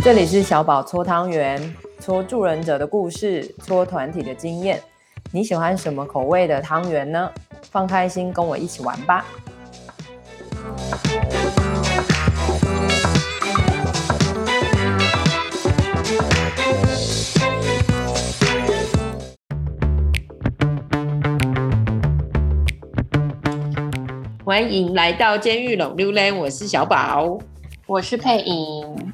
这里是小宝搓汤圆，搓助人者的故事，搓团体的经验。你喜欢什么口味的汤圆呢？放开心，跟我一起玩吧！欢迎来到监狱浪流连，我是小宝，我是佩颖，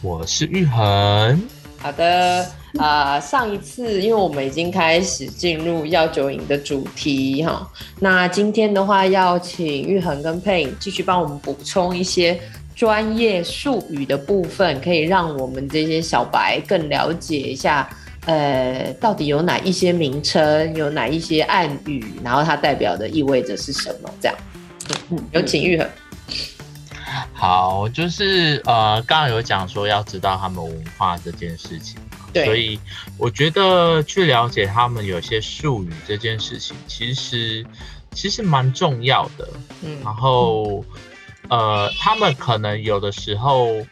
我是玉恒。好的，呃，上一次因为我们已经开始进入药酒瘾的主题哈，那今天的话要请玉恒跟佩颖继续帮我们补充一些专业术语的部分，可以让我们这些小白更了解一下，呃，到底有哪一些名称，有哪一些暗语，然后它代表的意味着是什么，这样。有请玉恒。好，就是呃，刚刚有讲说要知道他们文化这件事情，对，所以我觉得去了解他们有些术语这件事情，其实其实蛮重要的。嗯，然后呃，他们可能有的时候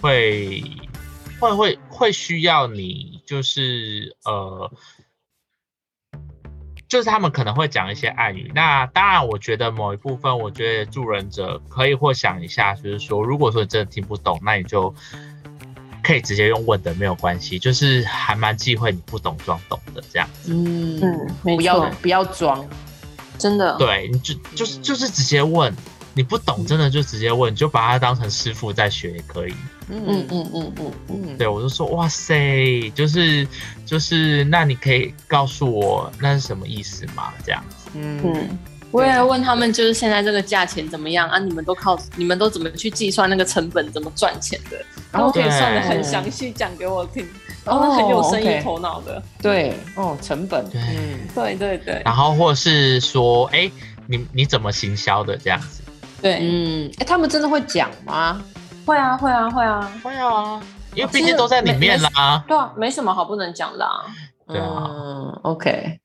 会会会会需要你，就是呃。就是他们可能会讲一些暗语，那当然，我觉得某一部分，我觉得助人者可以或想一下，就是说，如果说你真的听不懂，那你就可以直接用问的，没有关系，就是还蛮忌讳你不懂装懂的这样子。嗯嗯，不要不要装，真的。对，你就就是就是直接问。你不懂，真的就直接问，你就把它当成师傅在学也可以。嗯嗯嗯嗯嗯嗯，对，我就说哇塞，就是就是，那你可以告诉我那是什么意思吗？这样子。嗯嗯，我也要问他们，就是现在这个价钱怎么样啊？你们都靠你们都怎么去计算那个成本，怎么赚钱的？然后可以算的很详细讲给我听，然后很有生意头脑的。对，哦，成本。嗯，对对对。然后或是说，哎，你你怎么行销的这样子？对，嗯，哎，他们真的会讲吗？会啊，会啊，会啊，会啊，因为毕竟都在里面啦。对啊，没什么好不能讲的啊。对啊，OK，OK，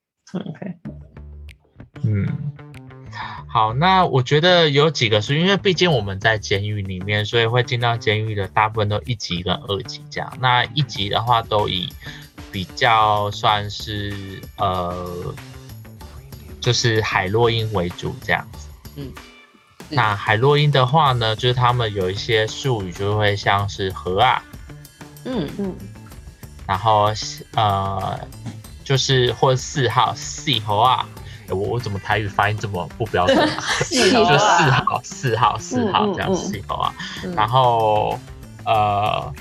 嗯，好，那我觉得有几个是因为毕竟我们在监狱里面，所以会进到监狱的大部分都一级跟二级这样。那一级的话，都以比较算是呃，就是海洛因为主这样子，嗯。那海洛因的话呢，就是他们有一些术语就会像是盒啊，嗯。嗯，然后呃，就是或四号四号啊，我我怎么台语发音这么不标准？就四号四号四号这样四号啊，然后呃，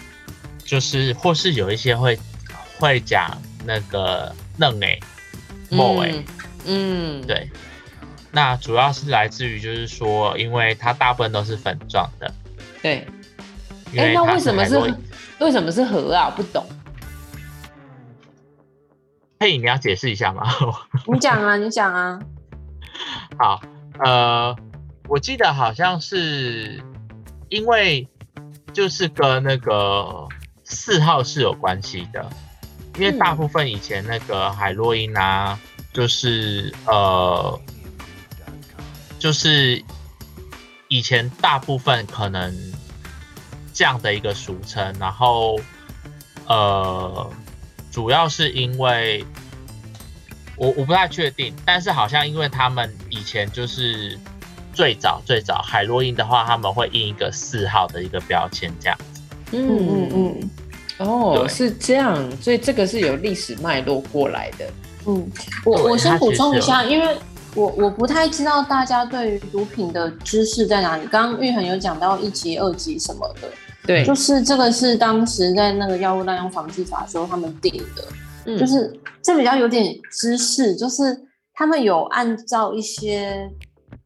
就是或是有一些会会讲那个嫩诶，某诶，嗯，对。那主要是来自于，就是说，因为它大部分都是粉状的。对。哎、欸，那为什么是为什么是和啊？我不懂。佩颖，你要解释一下吗？你讲啊，你讲啊。好，呃，我记得好像是因为就是跟那个四号是有关系的，因为大部分以前那个海洛因啊，就是呃。就是以前大部分可能这样的一个俗称，然后呃，主要是因为我我不太确定，但是好像因为他们以前就是最早最早海洛因的话，他们会印一个四号的一个标签这样子。嗯嗯嗯，哦，是这样，所以这个是有历史脉络过来的。嗯，我我先补充一下，因为。我我不太知道大家对于毒品的知识在哪里。刚刚玉恒有讲到一级、二级什么的，对，就是这个是当时在那个药物滥用防治法的时候他们定的，嗯，就是这比较有点知识，就是他们有按照一些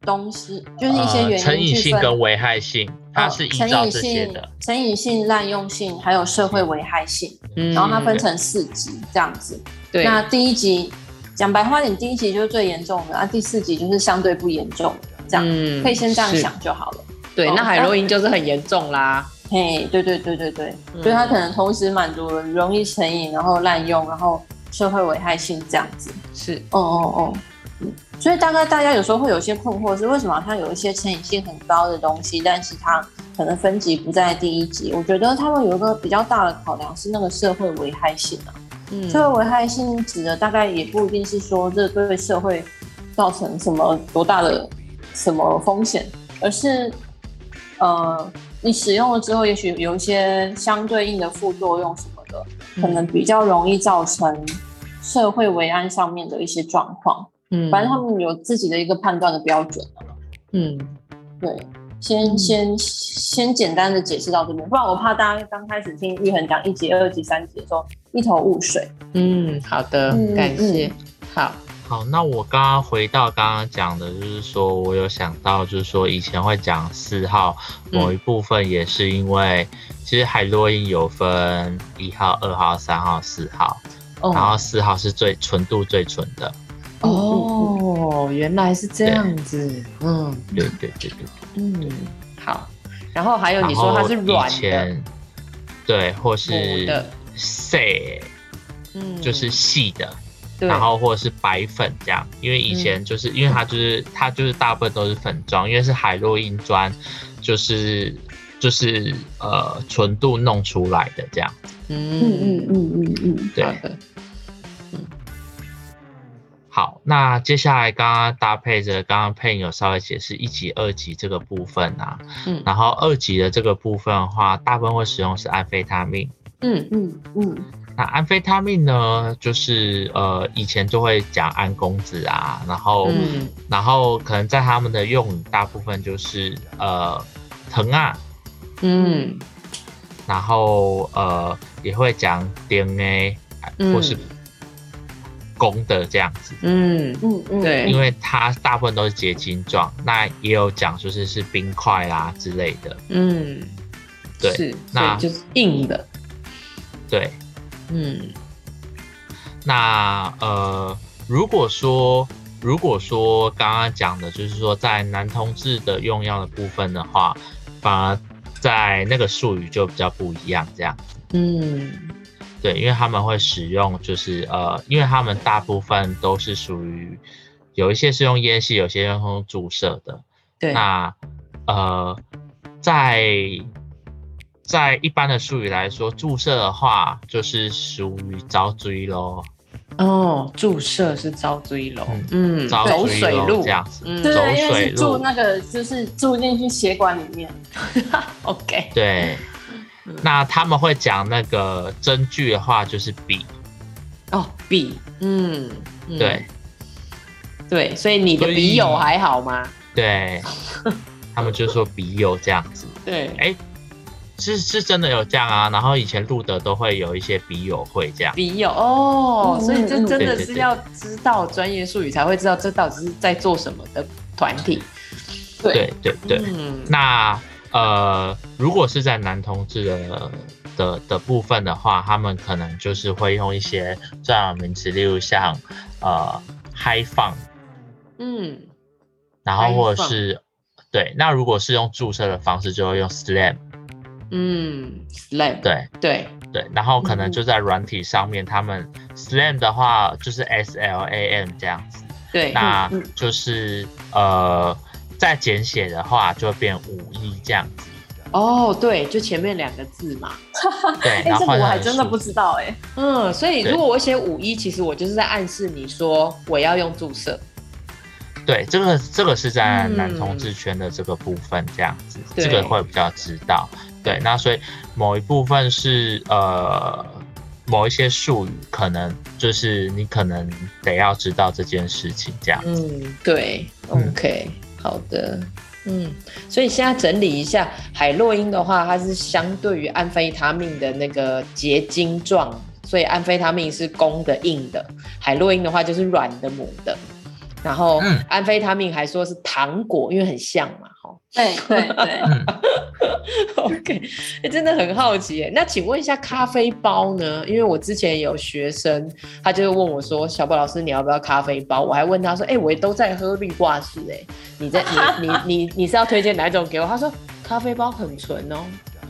东西，就是一些原因去分，成瘾性跟危害性，它是依照这些的，成瘾性、滥用性还有社会危害性，嗯，然后它分成四级这样子，对，那第一级。讲白话点，第一集就是最严重的，啊，第四集就是相对不严重的，这样、嗯、可以先这样想就好了。对，哦、那海洛因就是很严重啦。嘿，对对对对对，嗯、所以它可能同时满足了容易成瘾，然后滥用，然后社会危害性这样子。是，哦哦哦，所以大概大家有时候会有些困惑，是为什么它有一些成瘾性很高的东西，但是它可能分级不在第一级。我觉得他们有一个比较大的考量是那个社会危害性啊。嗯，社会危害性指的大概也不一定是说这对社会造成什么多大的什么风险，而是呃，你使用了之后，也许有一些相对应的副作用什么的，可能比较容易造成社会维安上面的一些状况。嗯，反正他们有自己的一个判断的标准。嗯，对，先先先简单的解释到这边，不然我怕大家刚开始听玉恒讲一级、二级、三级的时候一头雾水。嗯，好的，嗯、感谢。嗯、好，好，那我刚刚回到刚刚讲的，就是说我有想到，就是说以前会讲四号某一部分，也是因为、嗯、其实海洛因有分一号、二号、三号、四号，哦、然后四号是最纯度最纯的。哦，原来是这样子，嗯，对对对对，嗯，好，然后还有你说它是软的，对，或是细，嗯，就是细的，对然后或者是白粉这样，因为以前就是、嗯、因为它就是它就是大部分都是粉状，因为是海洛因砖，就是就是呃纯度弄出来的这样，嗯嗯嗯嗯嗯，对的。好，那接下来刚刚搭配着刚刚佩有稍微解释一级、二级这个部分啊，嗯，然后二级的这个部分的话，大部分会使用是安非他命，嗯嗯嗯，那安非他命呢，就是呃以前就会讲安公子啊，然后、嗯、然后可能在他们的用语大部分就是呃疼啊，嗯，然后呃也会讲点 A 或是。公的这样子，嗯嗯嗯，对，因为它大部分都是结晶状，那也有讲就是是冰块啦之类的，嗯，对，是，那就是硬的，对，嗯，那呃，如果说如果说刚刚讲的就是说在男同志的用药的部分的话，反而在那个术语就比较不一样，这样，嗯。对，因为他们会使用，就是呃，因为他们大部分都是属于，有一些是用烟系，有些用注射的。对。那呃，在在一般的术语来说，注射的话就是属于遭追喽。哦，注射是遭追喽。嗯，走水路这样子。嗯，对，因为是注那个，就是注进去血管里面。OK。对。那他们会讲那个针具的话，就是笔哦，笔，嗯，对，对，所以你的笔友还好吗？对，他们就说笔友这样子，对，哎，是是真的有这样啊。然后以前录的都会有一些笔友会这样，笔友哦，所以这真的是要知道专业术语才会知道这到底是在做什么的团体，对对对，嗯，那。呃，如果是在男同志的的的部分的话，他们可能就是会用一些专有名词，例如像呃嗨放，嗯，然后或者是对，那如果是用注射的方式，就会用 slam，嗯，slam，对对对，然后可能就在软体上面，他们 slam 的话就是 S L A M 这样子，对，那就是呃。再简写的话，就会变五一这样子。哦，对，就前面两个字嘛。对，哎，这个我还真的不知道哎。嗯，所以如果我写五一，其实我就是在暗示你说我要用注射。对，这个这个是在男同志圈的这个部分这样子，这个会比较知道。对，那所以某一部分是呃某一些术语，可能就是你可能得要知道这件事情这样子。嗯，对，OK。好的，嗯，所以现在整理一下，海洛因的话，它是相对于安非他命的那个结晶状，所以安非他命是公的硬的，海洛因的话就是软的母的。然后安非他命还说是糖果，因为很像嘛，哈。对对对。OK，欸，真的很好奇耶。那请问一下咖啡包呢？因为我之前有学生，他就问我说：“小宝老师，你要不要咖啡包？”我还问他说：“哎，欸，我也都在喝绿挂式，哎，你在你你你你是要推荐哪一种给我？”他说：“咖啡包很纯哦。”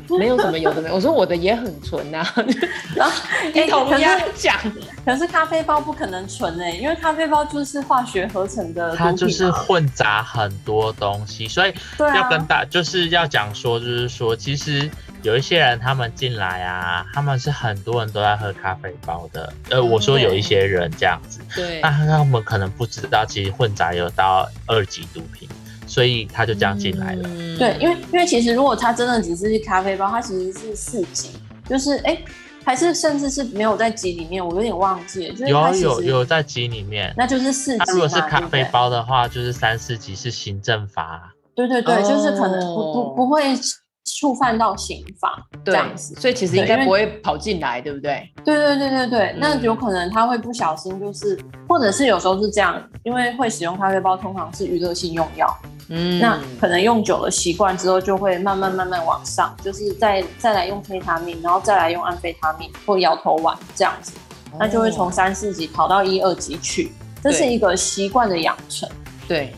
没有什么有的没有，我说我的也很纯呐、啊。然后你同样讲，可是咖啡包不可能纯哎、欸，因为咖啡包就是化学合成的，它就是混杂很多东西，所以要跟大、啊、就是要讲说，就是说其实。有一些人，他们进来啊，他们是很多人都在喝咖啡包的。呃，我说有一些人这样子，对，那他们可能不知道，其实混杂有到二级毒品，所以他就这样进来了。嗯、对，因为因为其实如果他真的只是咖啡包，它其实是四级，就是哎、欸，还是甚至是没有在级里面，我有点忘记了。就是、有有有在级里面，那就是四级。他如果是咖啡包的话，就是三四级是行政法。对对对，就是可能不不不会。触犯到刑法这样子，所以其实应该不会跑进来，对不对？对对对对对，嗯、那有可能他会不小心，就是或者是有时候是这样，因为会使用咖啡包通常是娱乐性用药，嗯，那可能用久了习惯之后，就会慢慢慢慢往上，就是再再来用非他命，然后再来用安非他命或摇头丸这样子，那就会从三四级跑到一二级去，这是一个习惯的养成，对。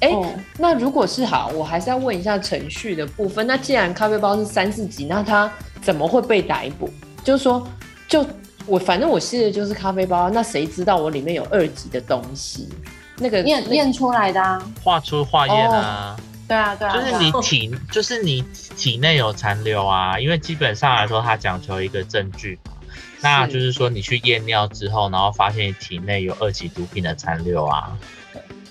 哎、欸，嗯、那如果是好，我还是要问一下程序的部分。那既然咖啡包是三四级，那他怎么会被逮捕？就是说，就我反正我吸的就是咖啡包，那谁知道我里面有二级的东西？那个验验出来的啊，化出化验啊、哦，对啊对啊，就是你体就是你体内有残留啊，因为基本上来说，它讲求一个证据嘛。那就是说，你去验尿之后，然后发现你体内有二级毒品的残留啊。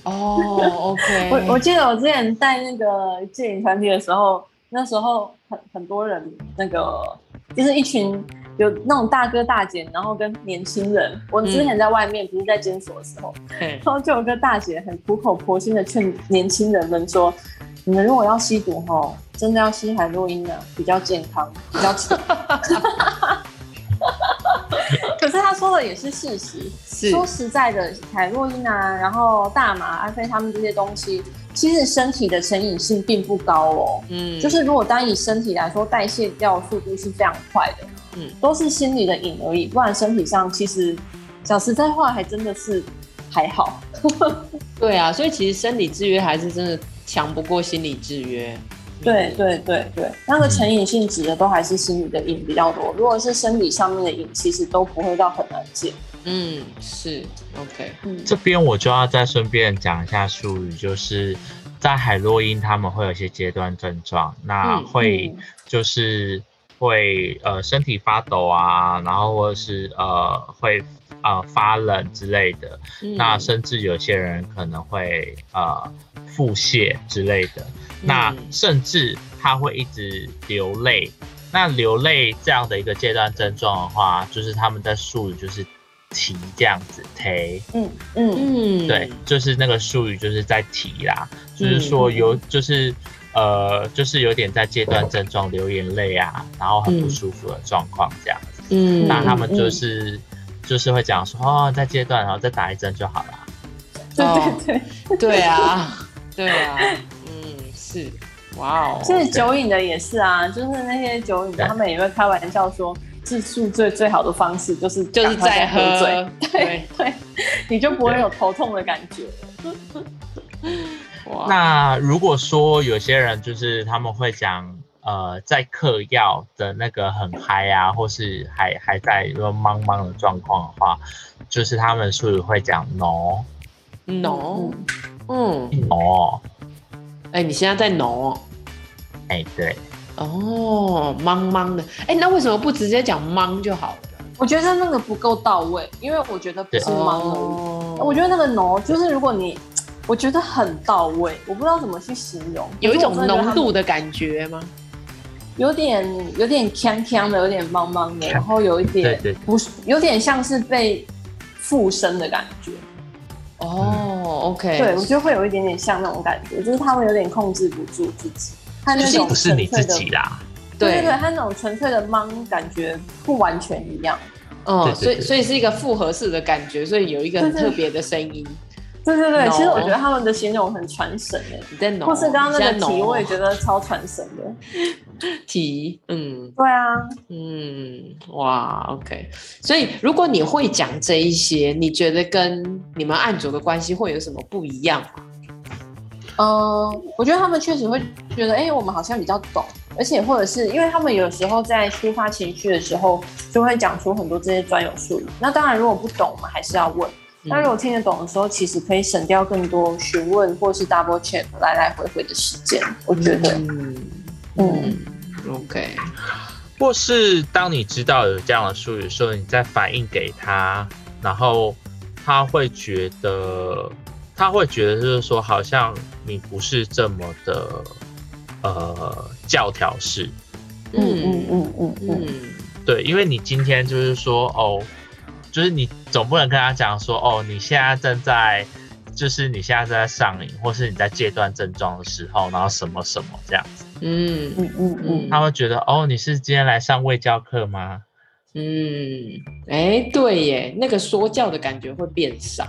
哦、oh，OK。我我记得我之前带那个戒瘾团体的时候，那时候很很多人，那个就是一群有那种大哥大姐，然后跟年轻人。我之前在外面不是在监所的时候，嗯、然后就有个大姐很苦口婆心的劝年轻人们说：“你们如果要吸毒吼，真的要吸海洛因的，比较健康，比较吃。”可是他说的也是事实。是说实在的，海洛因啊，然后大麻、安非他们这些东西，其实身体的成瘾性并不高哦。嗯，就是如果单以身体来说，代谢掉速度是非常快的。嗯，都是心理的瘾而已，不然身体上其实讲实在话，还真的是还好。对啊，所以其实生理制约还是真的强不过心理制约。对对对对，那个成瘾性质的都还是心理的瘾比较多。如果是生理上面的瘾，其实都不会到很难戒。嗯，是 OK。嗯，这边我就要再顺便讲一下术语，就是在海洛因他们会有一些阶段症状，那会就是会呃身体发抖啊，然后或者是呃会呃发冷之类的，嗯、那甚至有些人可能会呃腹泻之类的。那甚至他会一直流泪，那流泪这样的一个阶段症状的话，就是他们的术语就是提这样子提，嗯嗯。嗯，对，就是那个术语就是在提啦，就是说有就是呃就是有点在戒断症状流眼泪啊，然后很不舒服的状况这样子，嗯，那他们就是就是会讲说哦在戒断，然后再打一针就好了，对对对，对啊，对啊。嗯是，哇哦！其实酒瘾的也是啊，就是那些酒瘾的，他们也会开玩笑说，治宿醉最好的方式就是就是在喝醉，对对，你就不会有头痛的感觉。哇！那如果说有些人就是他们会讲，呃，在嗑药的那个很嗨啊，或是还还在一个茫茫的状况的话，就是他们术语会讲 no no，嗯 no。哎、欸，你现在在浓？哎、欸，对。哦，茫茫的。哎、欸，那为什么不直接讲茫就好了？我觉得那个不够到位，因为我觉得不是茫而已。哦、我觉得那个浓就是如果你，我觉得很到位，我不知道怎么去形容，有一种浓度的感觉吗？有点，有点呛呛的，有点茫茫的，然后有一点不是，有点像是被附身的感觉。哦，OK，对，我觉得会有一点点像那种感觉，就是他们有点控制不住自己，他那种不是你自己啦，对对对，他那种纯粹的茫感觉不完全一样，哦，所以所以是一个复合式的感觉，所以有一个很特别的声音，对对对，其实我觉得他们的形容很传神诶，你在浓，或是刚刚那个题，我也觉得超传神的。题，嗯，对啊，嗯，哇，OK，所以如果你会讲这一些，你觉得跟你们案主的关系会有什么不一样吗？嗯、呃，我觉得他们确实会觉得，哎、欸，我们好像比较懂，而且或者是因为他们有时候在抒发情绪的时候，就会讲出很多这些专有术语。那当然，如果不懂，我们还是要问。那如果听得懂的时候，其实可以省掉更多询问或是 double check 来来回回的时间。我觉得，嗯嗯，OK。或是当你知道有这样的术语的时候，你再反映给他，然后他会觉得，他会觉得就是说，好像你不是这么的呃教条式。嗯嗯嗯嗯嗯，对，因为你今天就是说哦。就是你总不能跟他讲说，哦，你现在正在，就是你现在正在上瘾，或是你在戒断症状的时候，然后什么什么这样子。嗯嗯嗯嗯，他会觉得，哦，你是今天来上卫教课吗？嗯，哎、欸，对耶，那个说教的感觉会变少。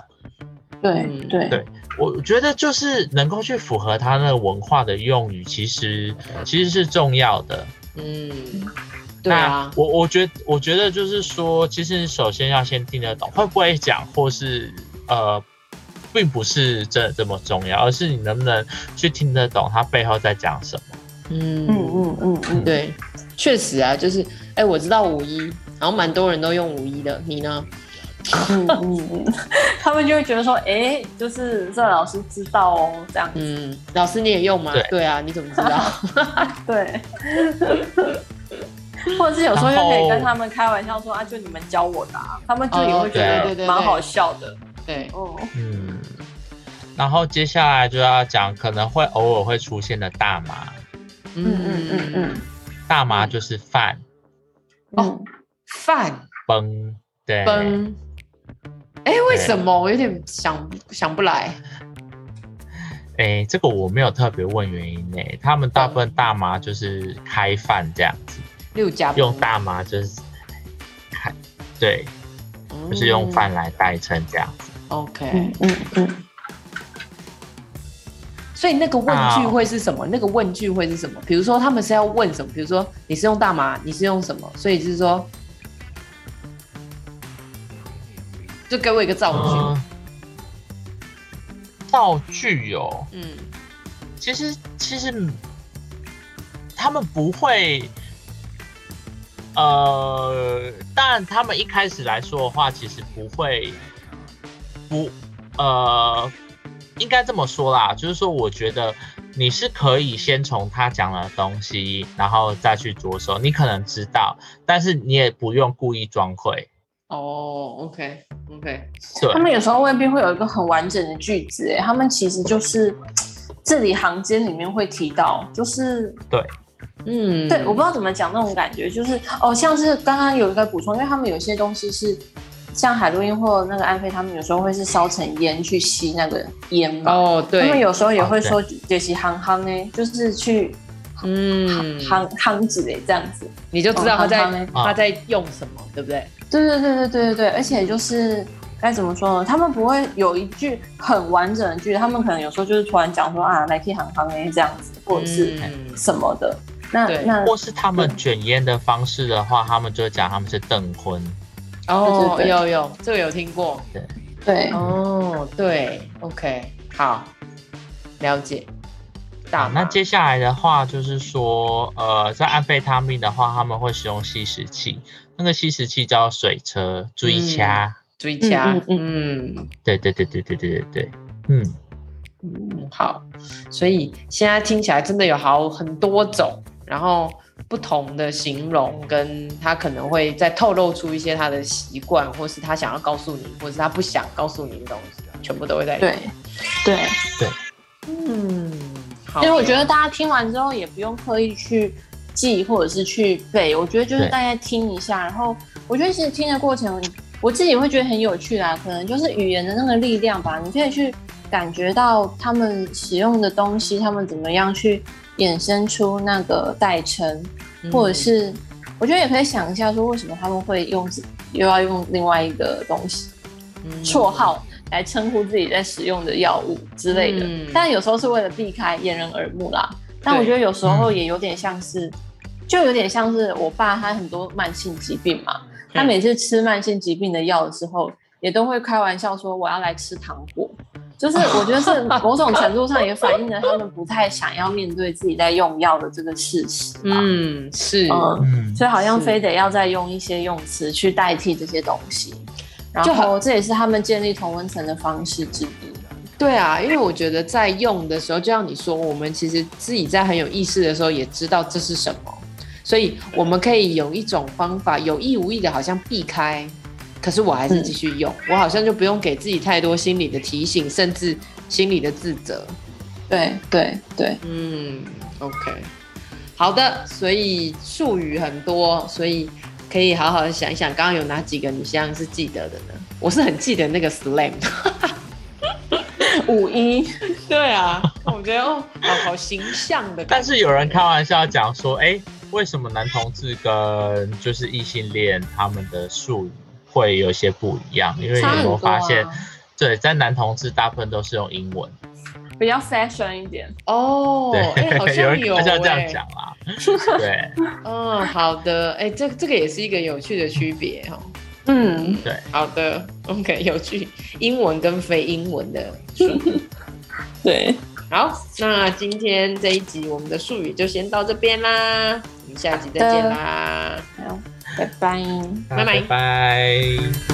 对、嗯、对对，我觉得就是能够去符合他那个文化的用语，其实其实是重要的。嗯。对啊，我我觉得我觉得就是说，其实首先要先听得懂，会不会讲，或是呃，并不是真的这么重要，而是你能不能去听得懂他背后在讲什么。嗯嗯嗯嗯嗯，对，确实啊，就是哎、欸，我知道五一，然后蛮多人都用五一的，你呢？嗯嗯，他们就会觉得说，哎、欸，就是这老师知道哦，这样。嗯，老师你也用吗？对，对啊，你怎么知道？对。或者是有时候就可以跟他们开玩笑说啊，就你们教我的，啊，他们就也会觉得蛮好笑的。对，哦，嗯。然后接下来就要讲可能会偶尔会出现的大麻。嗯嗯嗯嗯。大麻就是饭。哦，饭。崩。对。崩。哎，为什么？我有点想想不来。哎，这个我没有特别问原因呢。他们大部分大麻就是开饭这样子。六家用大麻就是，对，嗯、就是用饭来代称这样子。OK，嗯嗯嗯。所以那个问句会是什么？那个问句会是什么？比如说他们是要问什么？比如说你是用大麻，你是用什么？所以就是说，就给我一个造句。呃、造句哦，嗯，其实其实他们不会。呃，但他们一开始来说的话，其实不会，不，呃，应该这么说啦，就是说，我觉得你是可以先从他讲的东西，然后再去着手。你可能知道，但是你也不用故意装会。哦，OK，OK，对。他们有时候未必会有一个很完整的句子，哎，他们其实就是 字里行间里面会提到，就是对。嗯，对，我不知道怎么讲那种感觉，就是哦，像是刚刚有一个补充，因为他们有些东西是像海洛因或那个安非他们有时候会是烧成烟去吸那个烟嘛。哦，对。他们有时候也会说就是夯夯呢，就是去嗯夯夯子嘞这样子，你就知道他在他在用什么，对不对？对对对对对对对，而且就是该怎么说呢？他们不会有一句很完整的句，他们可能有时候就是突然讲说啊来去憨憨呢这样子，或者是什么的。那对。那或是他们卷烟的方式的话，他们就讲他们是邓坤。哦，有有，这个有听过。对。对，哦对，OK，好，了解。好，那接下来的话就是说，呃，在安非他命的话，他们会使用吸食器，那个吸食器叫水车，追掐，追掐，嗯。嗯，对对对对对对对对，嗯。嗯，好，所以现在听起来真的有好很多种。然后不同的形容，跟他可能会再透露出一些他的习惯，或是他想要告诉你，或是他不想告诉你的东西，全部都会在里面。对，对，对，嗯，好。因为我觉得大家听完之后也不用刻意去记或者是去背，我觉得就是大家听一下，然后我觉得其实听的过程，我自己会觉得很有趣啦。可能就是语言的那个力量吧，你可以去感觉到他们使用的东西，他们怎么样去。衍生出那个代称，或者是，我觉得也可以想一下，说为什么他们会用又要用另外一个东西，绰号来称呼自己在使用的药物之类的。但有时候是为了避开掩人耳目啦。但我觉得有时候也有点像是，就有点像是我爸他很多慢性疾病嘛，他每次吃慢性疾病的药的时候，也都会开玩笑说我要来吃糖果。就是我觉得是某种程度上也反映了他们不太想要面对自己在用药的这个事实。嗯，是，嗯，所以好像非得要再用一些用词去代替这些东西，然后这也是他们建立同温层的方式之一。对啊，因为我觉得在用的时候，就像你说，我们其实自己在很有意识的时候，也知道这是什么，所以我们可以有一种方法，有意无意的，好像避开，可是我还是继续用，嗯、我好像就不用给自己太多心理的提醒，甚至心理的自责。对对对，嗯，OK，好的，所以术语很多，所以可以好好的想一想，刚刚有哪几个你现在是记得的呢？我是很记得那个 slam。五一，对啊，我觉得哦，好好形象的。但是有人开玩笑讲说，哎、欸，为什么男同志跟就是异性恋他们的术语会有些不一样？因为有没有发现，啊、对，在男同志大部分都是用英文，比较 fashion 一点哦。对，欸、好像 有、欸，有人这样讲啊。对，嗯，好的，哎、欸，这这个也是一个有趣的区别哦。嗯，对，好的，OK，有趣，英文跟非英文的术语，对，好，那今天这一集我们的术语就先到这边啦，我们下集再见啦，好，拜拜，拜拜，拜拜。